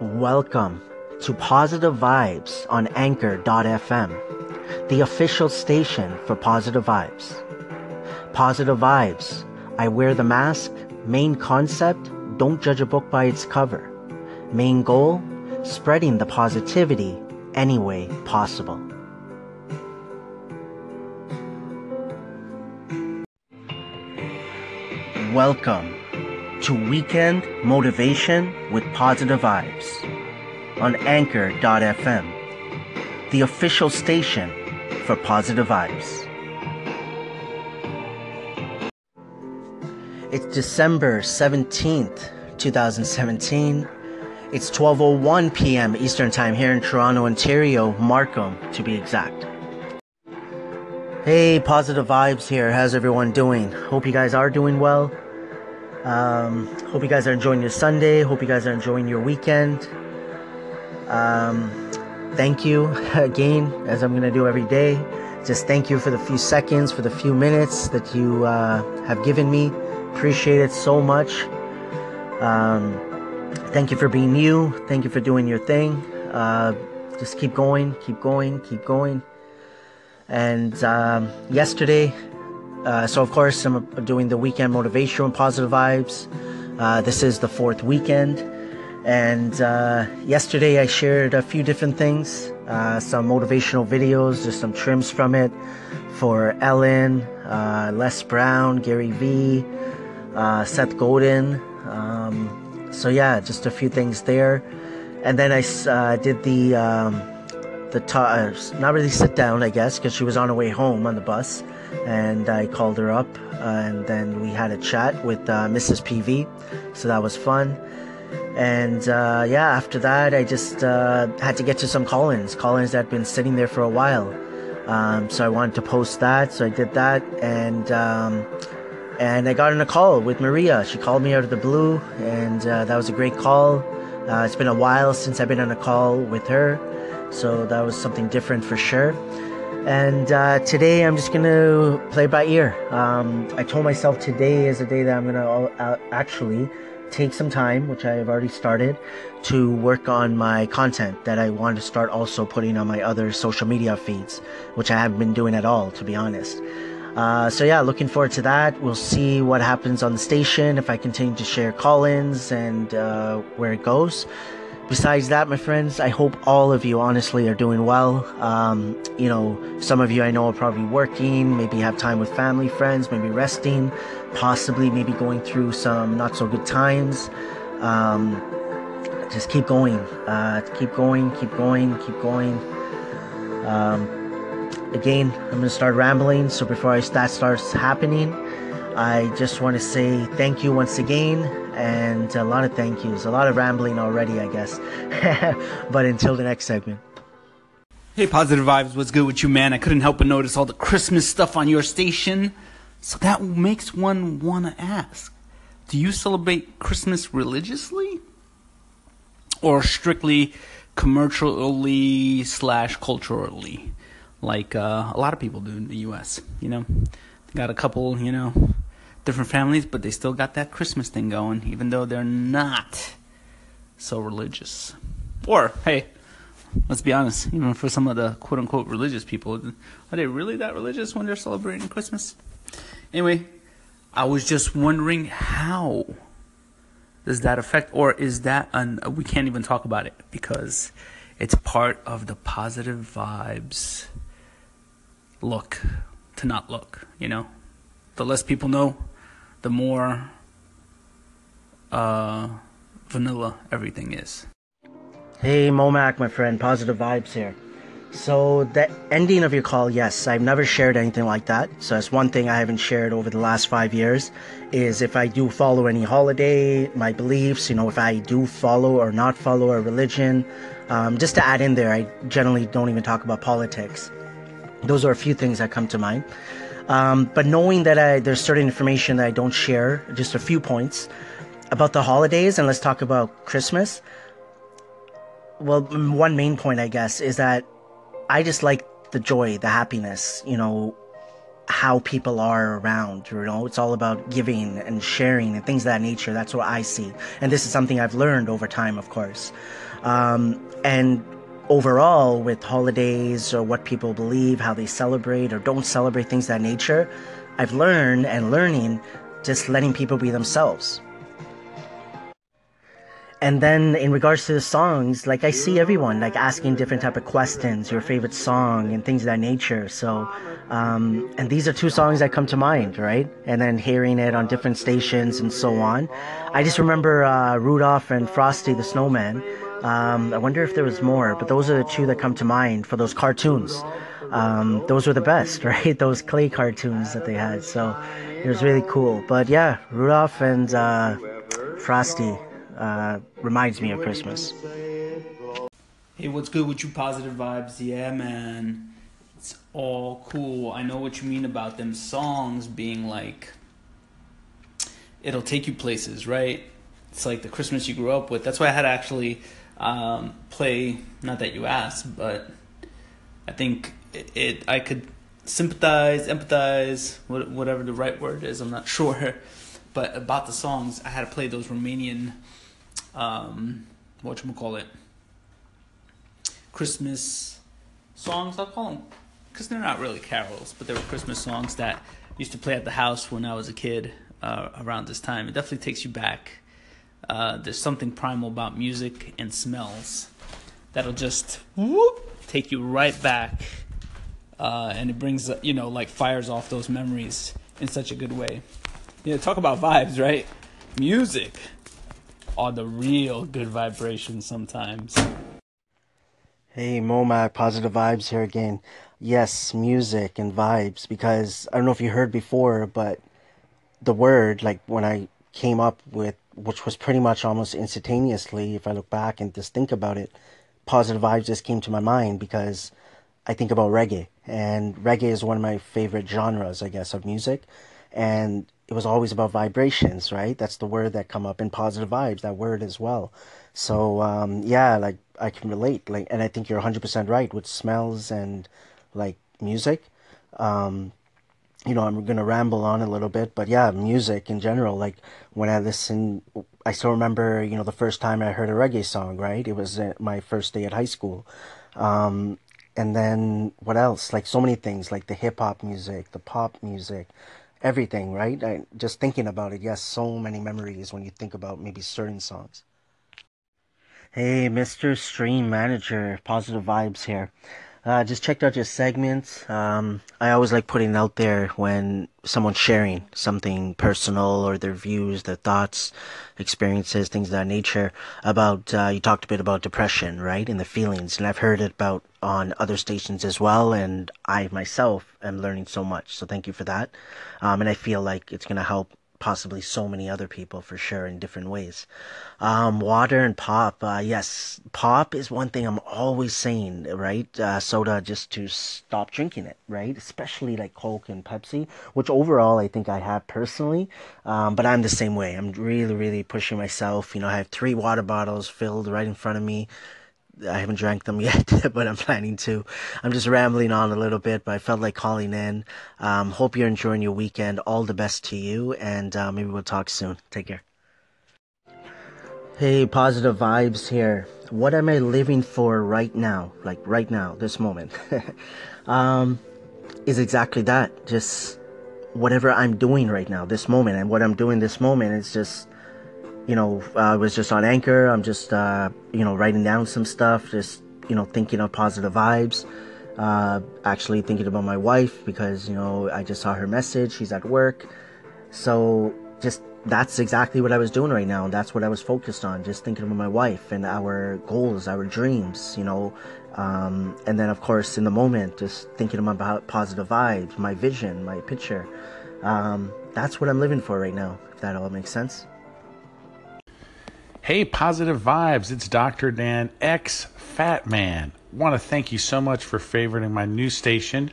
Welcome to Positive Vibes on Anchor.fm, the official station for Positive Vibes. Positive Vibes. I wear the mask. Main concept don't judge a book by its cover. Main goal spreading the positivity any way possible. Welcome to Weekend Motivation with Positive Vibes on Anchor.fm, the official station for Positive Vibes. It's December 17th, 2017. It's 12:01 p.m. Eastern Time here in Toronto, Ontario, Markham to be exact. Hey, positive vibes here. How's everyone doing? Hope you guys are doing well. Um, hope you guys are enjoying your Sunday. Hope you guys are enjoying your weekend. Um, thank you again, as I'm gonna do every day. Just thank you for the few seconds, for the few minutes that you uh, have given me. Appreciate it so much. Um, thank you for being you. Thank you for doing your thing. Uh, just keep going, keep going, keep going. And um, yesterday, uh, so of course I'm doing the weekend motivation and positive vibes. Uh, this is the fourth weekend, and uh, yesterday I shared a few different things, uh, some motivational videos, just some trims from it for Ellen, uh, Les Brown, Gary Vee, uh, Seth Godin. Um, so yeah, just a few things there, and then I did the. Um, the not really sit down, I guess, because she was on her way home on the bus, and I called her up, and then we had a chat with uh, Mrs. PV, so that was fun. And uh, yeah, after that, I just uh, had to get to some call-ins, call-ins that had been sitting there for a while. Um, so I wanted to post that, so I did that, and um, and I got on a call with Maria. She called me out of the blue, and uh, that was a great call. Uh, it's been a while since I've been on a call with her. So that was something different for sure. And uh, today I'm just gonna play by ear. Um, I told myself today is a day that I'm gonna uh, actually take some time, which I have already started, to work on my content that I want to start also putting on my other social media feeds, which I haven't been doing at all, to be honest. Uh, so yeah, looking forward to that. We'll see what happens on the station if I continue to share call-ins and uh, where it goes. Besides that, my friends, I hope all of you honestly are doing well. Um, you know, some of you I know are probably working, maybe have time with family, friends, maybe resting, possibly maybe going through some not so good times. Um, just keep going, uh, keep going, keep going, keep going. Um, again, I'm gonna start rambling. So before I, that starts happening, I just want to say thank you once again and a lot of thank yous, a lot of rambling already, I guess. but until the next segment. Hey, Positive Vibes, what's good with you, man? I couldn't help but notice all the Christmas stuff on your station. So that makes one want to ask Do you celebrate Christmas religiously? Or strictly commercially slash culturally? Like uh, a lot of people do in the US, you know? Got a couple, you know, different families, but they still got that Christmas thing going, even though they're not so religious. Or, hey, let's be honest, even for some of the quote unquote religious people, are they really that religious when they're celebrating Christmas? Anyway, I was just wondering how does that affect, or is that, un, we can't even talk about it because it's part of the positive vibes look to not look, you know? The less people know, the more uh, vanilla everything is. Hey, Momac, my friend, positive vibes here. So, the ending of your call, yes, I've never shared anything like that. So, that's one thing I haven't shared over the last five years is if I do follow any holiday, my beliefs, you know, if I do follow or not follow a religion. Um, just to add in there, I generally don't even talk about politics. Those are a few things that come to mind. Um, but knowing that I, there's certain information that I don't share, just a few points about the holidays, and let's talk about Christmas. Well, one main point, I guess, is that I just like the joy, the happiness, you know, how people are around. You know, it's all about giving and sharing and things of that nature. That's what I see, and this is something I've learned over time, of course. Um, and overall, with holidays or what people believe, how they celebrate or don't celebrate things that nature, I've learned and learning just letting people be themselves. And then in regards to the songs, like I see everyone like asking different type of questions, your favorite song and things of that nature. So, um, and these are two songs that come to mind, right? And then hearing it on different stations and so on. I just remember uh, Rudolph and Frosty the Snowman. Um, I wonder if there was more, but those are the two that come to mind for those cartoons. Um, those were the best, right? Those clay cartoons that they had. So it was really cool. But yeah, Rudolph and uh, Frosty uh, reminds me of Christmas. Hey, what's good with you? Positive vibes? Yeah, man. It's all cool. I know what you mean about them songs being like, it'll take you places, right? It's like the Christmas you grew up with. That's why I had actually um, play, not that you asked, but I think it, it I could sympathize, empathize, whatever the right word is, I'm not sure. But about the songs, I had to play those Romanian um, what you call it, Christmas songs. I'll call them because they're not really carols, but they were Christmas songs that used to play at the house when I was a kid uh, around this time. It definitely takes you back. Uh, there's something primal about music and smells that'll just whoop, take you right back, uh, and it brings you know like fires off those memories in such a good way. Yeah, talk about vibes, right? Music are the real good vibrations sometimes. Hey, Momad, positive vibes here again. Yes, music and vibes, because I don't know if you heard before, but the word, like when I came up with, which was pretty much almost instantaneously, if I look back and just think about it, positive vibes just came to my mind because I think about reggae. And reggae is one of my favorite genres, I guess, of music. And it was always about vibrations, right? That's the word that come up in positive vibes, that word as well. So um, yeah, like I can relate, like, and I think you're 100% right with smells and like music. Um, you know, I'm gonna ramble on a little bit, but yeah, music in general. Like when I listen, I still remember, you know, the first time I heard a reggae song. Right, it was my first day at high school. Um, and then what else? Like so many things, like the hip hop music, the pop music, everything, right? I, just thinking about it, yes, so many memories when you think about maybe certain songs. Hey, Mr. Stream Manager, positive vibes here. Uh, just checked out your segment. Um, I always like putting out there when someone's sharing something personal or their views, their thoughts, experiences, things of that nature. About uh, you talked a bit about depression, right, and the feelings, and I've heard it about on other stations as well. And I myself am learning so much. So thank you for that. Um, and I feel like it's gonna help possibly so many other people for sure in different ways. Um, water and pop, uh, yes, pop is one thing I'm always saying, right? Uh, soda just to stop drinking it, right? Especially like Coke and Pepsi, which overall I think I have personally. Um, but I'm the same way. I'm really, really pushing myself. You know, I have three water bottles filled right in front of me. I haven't drank them yet, but I'm planning to. I'm just rambling on a little bit, but I felt like calling in. Um, hope you're enjoying your weekend. All the best to you, and uh, maybe we'll talk soon. Take care. Hey, positive vibes here. What am I living for right now? Like right now, this moment. um, is exactly that. Just whatever I'm doing right now, this moment, and what I'm doing this moment is just you know, I was just on Anchor. I'm just, uh, you know, writing down some stuff, just, you know, thinking of positive vibes. Uh, actually thinking about my wife because, you know, I just saw her message. She's at work. So just that's exactly what I was doing right now. That's what I was focused on. Just thinking about my wife and our goals, our dreams, you know. Um, and then, of course, in the moment, just thinking about positive vibes, my vision, my picture. Um, that's what I'm living for right now, if that all makes sense. Hey, positive vibes. It's Dr. Dan, ex Fat Man. Want to thank you so much for favoriting my new station.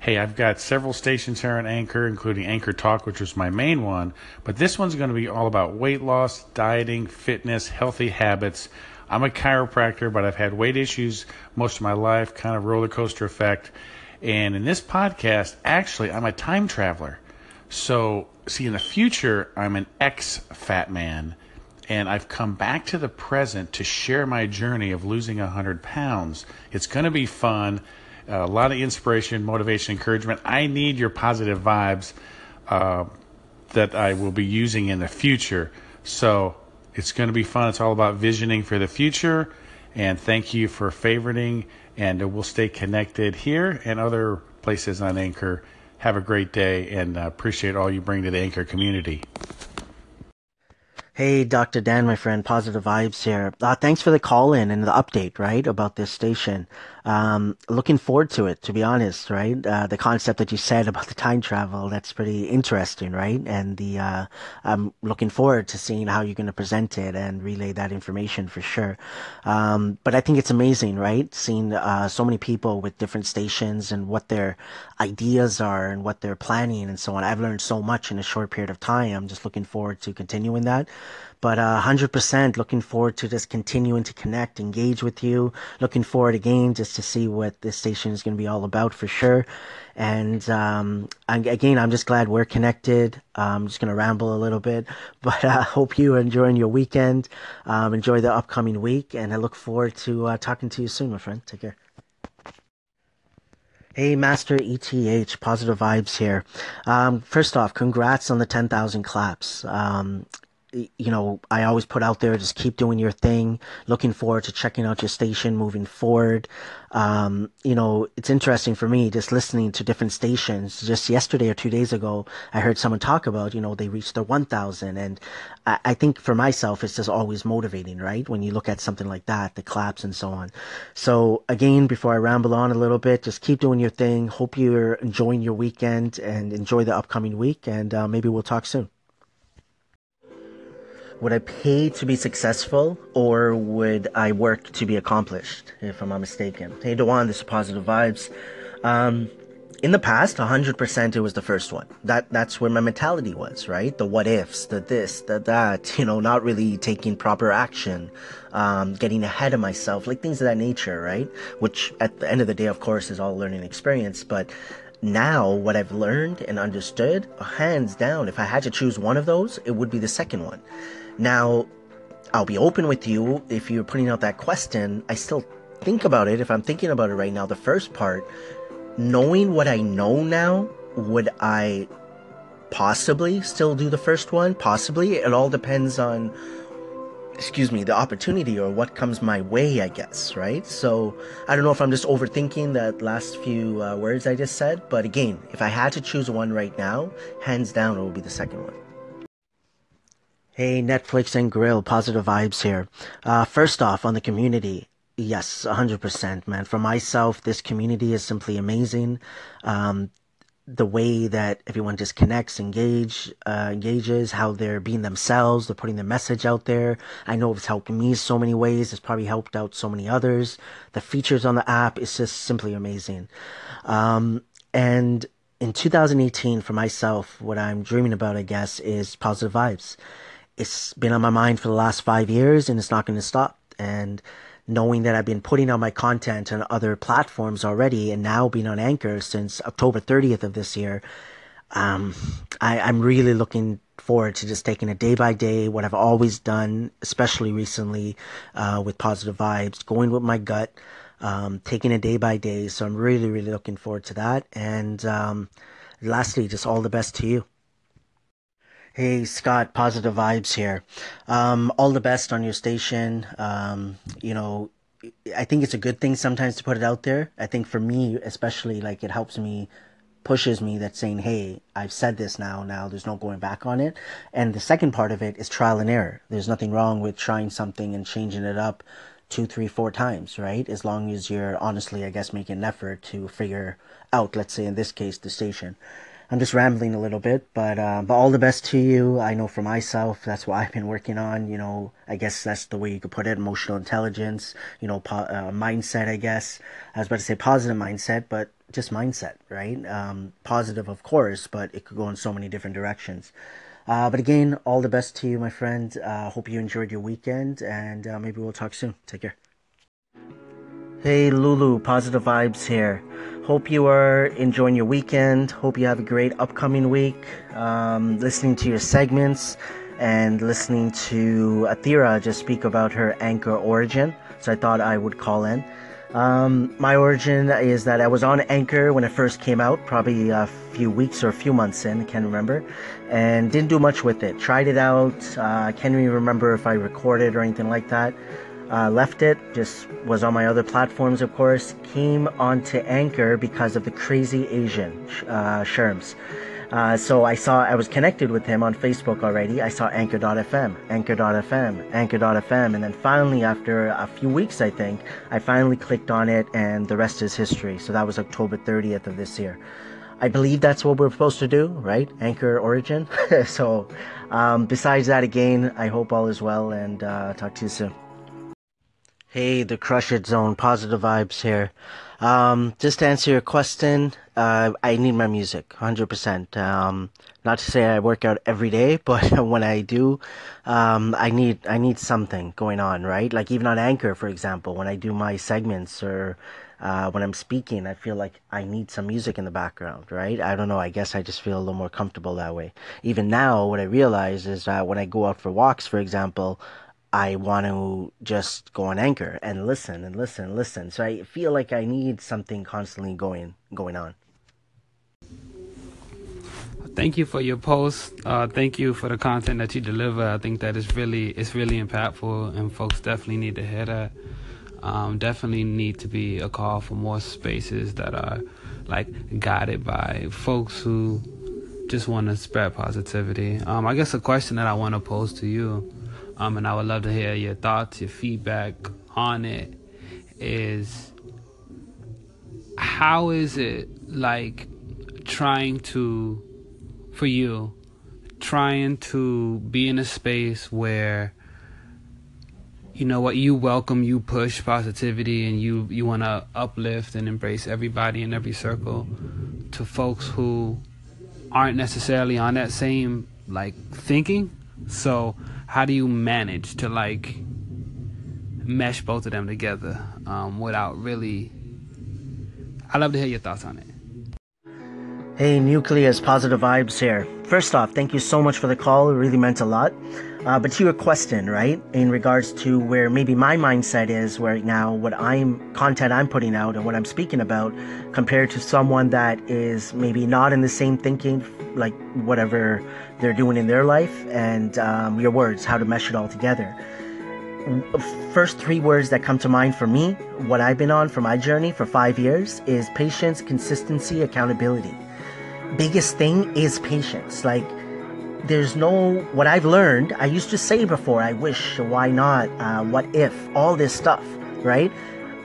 Hey, I've got several stations here on Anchor, including Anchor Talk, which was my main one, but this one's going to be all about weight loss, dieting, fitness, healthy habits. I'm a chiropractor, but I've had weight issues most of my life, kind of roller coaster effect. And in this podcast, actually, I'm a time traveler. So, see, in the future, I'm an ex fat man, and I've come back to the present to share my journey of losing 100 pounds. It's going to be fun, a lot of inspiration, motivation, encouragement. I need your positive vibes uh, that I will be using in the future. So, it's going to be fun. It's all about visioning for the future. And thank you for favoriting and we'll stay connected here and other places on Anchor. Have a great day and uh, appreciate all you bring to the Anchor community. Hey, Dr. Dan, my friend, Positive Vibes here. Uh, thanks for the call in and the update, right, about this station. Um, looking forward to it, to be honest, right? Uh, the concept that you said about the time travel, that's pretty interesting, right? And the, uh, I'm looking forward to seeing how you're going to present it and relay that information for sure. Um, but I think it's amazing, right? Seeing, uh, so many people with different stations and what their ideas are and what they're planning and so on. I've learned so much in a short period of time. I'm just looking forward to continuing that. But uh, 100% looking forward to just continuing to connect, engage with you. Looking forward again just to see what this station is going to be all about for sure. And um, again, I'm just glad we're connected. I'm just going to ramble a little bit, but I uh, hope you are enjoying your weekend. Um, enjoy the upcoming week, and I look forward to uh, talking to you soon, my friend. Take care. Hey, Master ETH, positive vibes here. Um, first off, congrats on the 10,000 claps. Um, you know, I always put out there, just keep doing your thing. Looking forward to checking out your station moving forward. Um, you know, it's interesting for me just listening to different stations. Just yesterday or two days ago, I heard someone talk about, you know, they reached their 1000. And I, I think for myself, it's just always motivating, right? When you look at something like that, the claps and so on. So again, before I ramble on a little bit, just keep doing your thing. Hope you're enjoying your weekend and enjoy the upcoming week. And uh, maybe we'll talk soon would I pay to be successful or would I work to be accomplished, if I'm not mistaken? Hey, Dewan, this is Positive Vibes. Um, in the past, 100% it was the first one. That That's where my mentality was, right? The what ifs, the this, the that, you know, not really taking proper action, um, getting ahead of myself, like things of that nature, right? Which at the end of the day, of course, is all learning experience. But now, what I've learned and understood, hands down, if I had to choose one of those, it would be the second one. Now, I'll be open with you if you're putting out that question. I still think about it. If I'm thinking about it right now, the first part, knowing what I know now, would I possibly still do the first one? Possibly. It all depends on, excuse me, the opportunity or what comes my way, I guess, right? So I don't know if I'm just overthinking that last few uh, words I just said, but again, if I had to choose one right now, hands down, it would be the second one. Hey, Netflix and Grill, positive vibes here. Uh, first off, on the community, yes, 100%, man. For myself, this community is simply amazing. Um, the way that everyone just connects, engage, uh, engages, how they're being themselves, they're putting their message out there. I know it's helped me so many ways. It's probably helped out so many others. The features on the app is just simply amazing. Um, and in 2018, for myself, what I'm dreaming about, I guess, is positive vibes it's been on my mind for the last five years and it's not going to stop. And knowing that I've been putting out my content on other platforms already and now being on Anchor since October 30th of this year, um, I, I'm really looking forward to just taking it day by day, what I've always done, especially recently uh, with positive vibes, going with my gut, um, taking it day by day. So I'm really, really looking forward to that. And um, lastly, just all the best to you. Hey Scott, positive vibes here. Um, all the best on your station. Um, you know, I think it's a good thing sometimes to put it out there. I think for me, especially, like it helps me, pushes me that saying, hey, I've said this now, now there's no going back on it. And the second part of it is trial and error. There's nothing wrong with trying something and changing it up two, three, four times, right? As long as you're honestly, I guess, making an effort to figure out, let's say in this case, the station. I'm just rambling a little bit, but uh, but all the best to you. I know for myself, that's what I've been working on. You know, I guess that's the way you could put it: emotional intelligence. You know, po- uh, mindset. I guess I was about to say positive mindset, but just mindset, right? Um, positive, of course, but it could go in so many different directions. Uh, but again, all the best to you, my friend. Uh, hope you enjoyed your weekend, and uh, maybe we'll talk soon. Take care. Hey, Lulu, positive vibes here. Hope you are enjoying your weekend. Hope you have a great upcoming week. Um, listening to your segments and listening to Athira just speak about her anchor origin. So I thought I would call in. Um, my origin is that I was on Anchor when it first came out, probably a few weeks or a few months in, I can't remember, and didn't do much with it. Tried it out, uh, can't even remember if I recorded or anything like that. Uh, left it, just was on my other platforms, of course. Came onto Anchor because of the crazy Asian uh, Sherms. Uh, so I saw I was connected with him on Facebook already. I saw Anchor.fm, Anchor.fm, Anchor.fm, and then finally, after a few weeks, I think, I finally clicked on it, and the rest is history. So that was October 30th of this year. I believe that's what we're supposed to do, right? Anchor origin. so, um, besides that, again, I hope all is well, and uh, talk to you soon. Hey, the Crush Zone, positive vibes here. Um, just to answer your question, uh, I need my music, 100%. Um, not to say I work out every day, but when I do, um, I need, I need something going on, right? Like even on Anchor, for example, when I do my segments or, uh, when I'm speaking, I feel like I need some music in the background, right? I don't know. I guess I just feel a little more comfortable that way. Even now, what I realize is that when I go out for walks, for example, I want to just go on anchor and listen and listen and listen. So I feel like I need something constantly going going on. Thank you for your post. Uh, thank you for the content that you deliver. I think that is really it's really impactful, and folks definitely need to hear that. Um, definitely need to be a call for more spaces that are like guided by folks who just want to spread positivity. Um, I guess a question that I want to pose to you um, and I would love to hear your thoughts, your feedback on it. Is how is it like trying to, for you, trying to be in a space where you know what you welcome you push positivity and you you want to uplift and embrace everybody in every circle to folks who aren't necessarily on that same like thinking so how do you manage to like mesh both of them together um, without really i'd love to hear your thoughts on it Hey, Nucleus, positive vibes here. First off, thank you so much for the call. It really meant a lot. Uh, but to your question, right, in regards to where maybe my mindset is right now, what I'm content I'm putting out and what I'm speaking about, compared to someone that is maybe not in the same thinking, like whatever they're doing in their life, and um, your words, how to mesh it all together. First three words that come to mind for me, what I've been on for my journey for five years, is patience, consistency, accountability biggest thing is patience. Like, there's no, what I've learned, I used to say before, I wish, why not, uh, what if, all this stuff, right?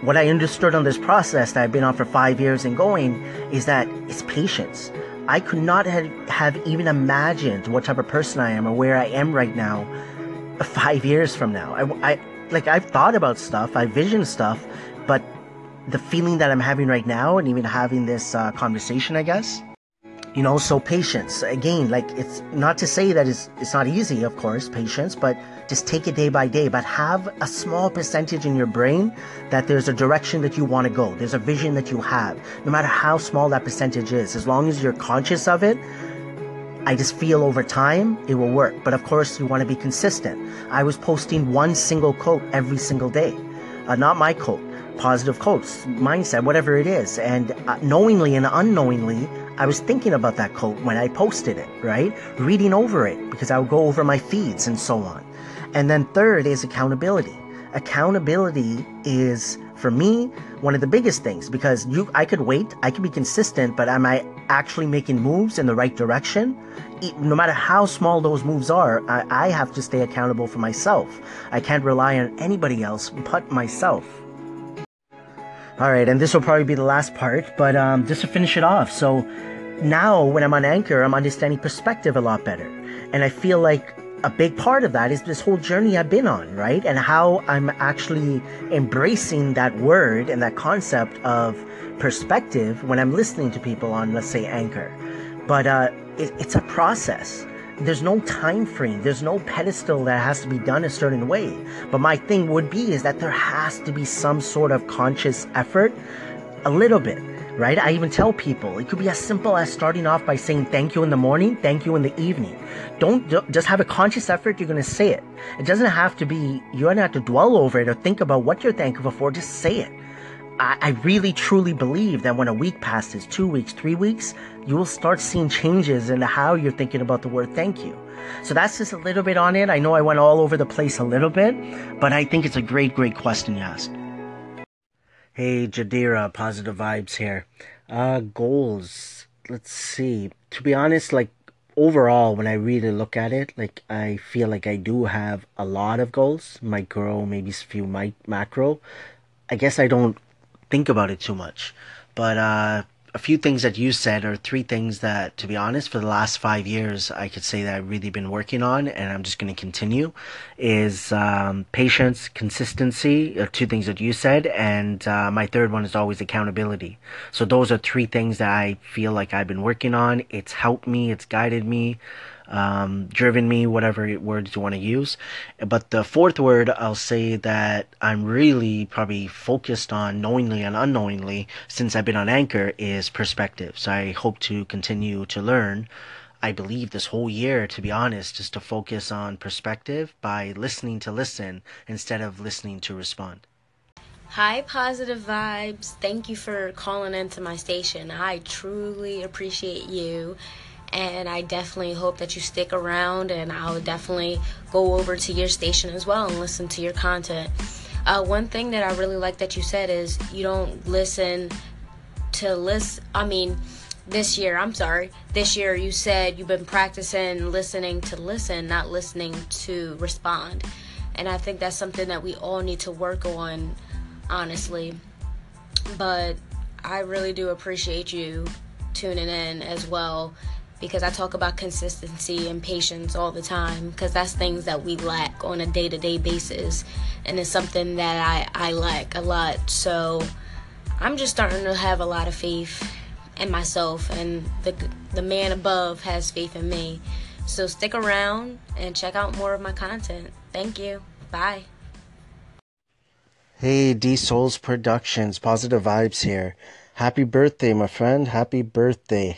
What I understood on this process that I've been on for five years and going is that it's patience. I could not have, have even imagined what type of person I am or where I am right now five years from now. I, I like, I've thought about stuff, I vision stuff, but the feeling that I'm having right now and even having this uh, conversation, I guess, you know so patience again like it's not to say that it's it's not easy of course patience but just take it day by day but have a small percentage in your brain that there's a direction that you want to go there's a vision that you have no matter how small that percentage is as long as you're conscious of it I just feel over time it will work. But of course, you want to be consistent. I was posting one single quote every single day. Uh, not my quote, positive quotes, mindset, whatever it is. And uh, knowingly and unknowingly, I was thinking about that quote when I posted it, right? Reading over it because I would go over my feeds and so on. And then third is accountability. Accountability is for me one of the biggest things because you I could wait, I could be consistent, but am I actually making moves in the right direction? No matter how small those moves are, I, I have to stay accountable for myself. I can't rely on anybody else but myself. All right, and this will probably be the last part, but um, just to finish it off. So now, when I'm on Anchor, I'm understanding perspective a lot better, and I feel like a big part of that is this whole journey I've been on, right? And how I'm actually embracing that word and that concept of perspective when I'm listening to people on, let's say, Anchor. But uh, it, it's a process there's no time frame there's no pedestal that has to be done a certain way but my thing would be is that there has to be some sort of conscious effort a little bit right? I even tell people it could be as simple as starting off by saying thank you in the morning, thank you in the evening. Don't just have a conscious effort, you're going to say it. It doesn't have to be, you don't have to dwell over it or think about what you're thankful for, just say it. I, I really truly believe that when a week passes, two weeks, three weeks, you will start seeing changes in how you're thinking about the word thank you. So that's just a little bit on it. I know I went all over the place a little bit, but I think it's a great, great question you asked. Hey, Jadira, positive vibes here. Uh, goals. Let's see. To be honest, like overall, when I really look at it, like I feel like I do have a lot of goals, micro, maybe a few mic- macro. I guess I don't think about it too much, but uh, a few things that you said are three things that, to be honest, for the last five years, I could say that I've really been working on, and I'm just going to continue. Is um, patience, consistency, are two things that you said, and uh, my third one is always accountability. So those are three things that I feel like I've been working on. It's helped me, it's guided me um, driven me, whatever words you want to use. But the fourth word, I'll say that I'm really probably focused on knowingly and unknowingly since I've been on Anchor is perspective. So I hope to continue to learn. I believe this whole year, to be honest, is to focus on perspective by listening to listen instead of listening to respond. Hi, positive vibes. Thank you for calling into my station. I truly appreciate you and I definitely hope that you stick around and I'll definitely go over to your station as well and listen to your content. Uh, one thing that I really like that you said is you don't listen to listen. I mean, this year, I'm sorry, this year you said you've been practicing listening to listen, not listening to respond. And I think that's something that we all need to work on, honestly. But I really do appreciate you tuning in as well because I talk about consistency and patience all the time because that's things that we lack on a day to day basis. And it's something that I, I lack a lot. So I'm just starting to have a lot of faith in myself, and the, the man above has faith in me. So stick around and check out more of my content. Thank you. Bye. Hey, D Souls Productions, positive vibes here. Happy birthday, my friend. Happy birthday.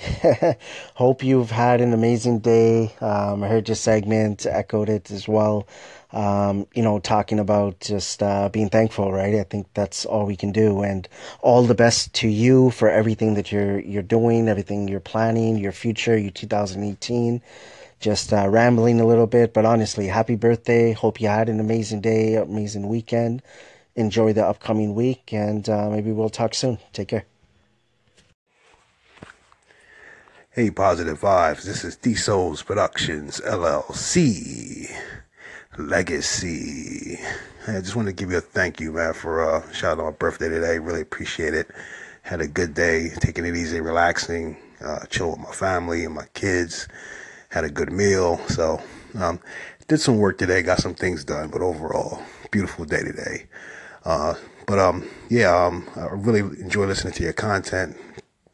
Hope you've had an amazing day. Um, I heard your segment, echoed it as well. Um, you know, talking about just uh, being thankful, right? I think that's all we can do. And all the best to you for everything that you're you're doing, everything you're planning, your future, your 2018. Just uh, rambling a little bit, but honestly, happy birthday. Hope you had an amazing day, amazing weekend. Enjoy the upcoming week, and uh, maybe we'll talk soon. Take care. Hey, positive vibes. This is D Souls Productions LLC Legacy. Hey, I just want to give you a thank you, man, for uh, shout out my birthday today. Really appreciate it. Had a good day, taking it easy, relaxing, uh, chill with my family and my kids. Had a good meal. So, um, did some work today, got some things done, but overall, beautiful day today. Uh, but um, yeah, um, I really enjoy listening to your content.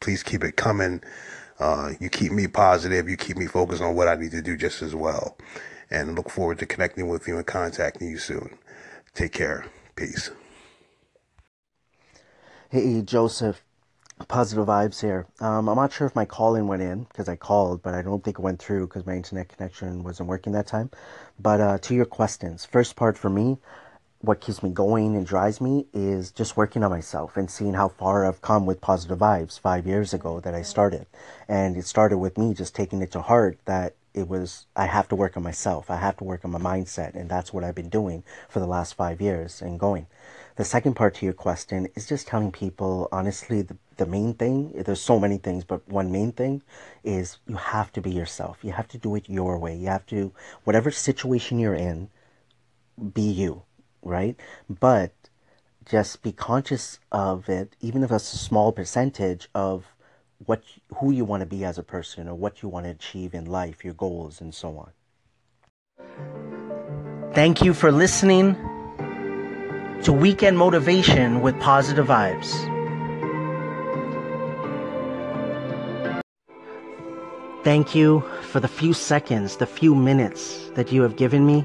Please keep it coming. Uh, you keep me positive. You keep me focused on what I need to do just as well. And look forward to connecting with you and contacting you soon. Take care. Peace. Hey, Joseph. Positive vibes here. Um, I'm not sure if my calling went in because I called, but I don't think it went through because my internet connection wasn't working that time. But uh, to your questions, first part for me, what keeps me going and drives me is just working on myself and seeing how far I've come with positive vibes five years ago that I started. And it started with me just taking it to heart that it was, I have to work on myself. I have to work on my mindset. And that's what I've been doing for the last five years and going. The second part to your question is just telling people, honestly, the, the main thing, there's so many things, but one main thing is you have to be yourself. You have to do it your way. You have to, whatever situation you're in, be you right? But just be conscious of it, even if it's a small percentage of what who you want to be as a person or what you want to achieve in life, your goals, and so on. Thank you for listening to Weekend Motivation with Positive Vibes. Thank you for the few seconds, the few minutes that you have given me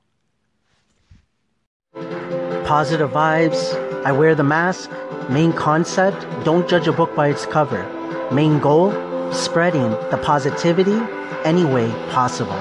Positive vibes. I wear the mask. Main concept don't judge a book by its cover. Main goal spreading the positivity any way possible.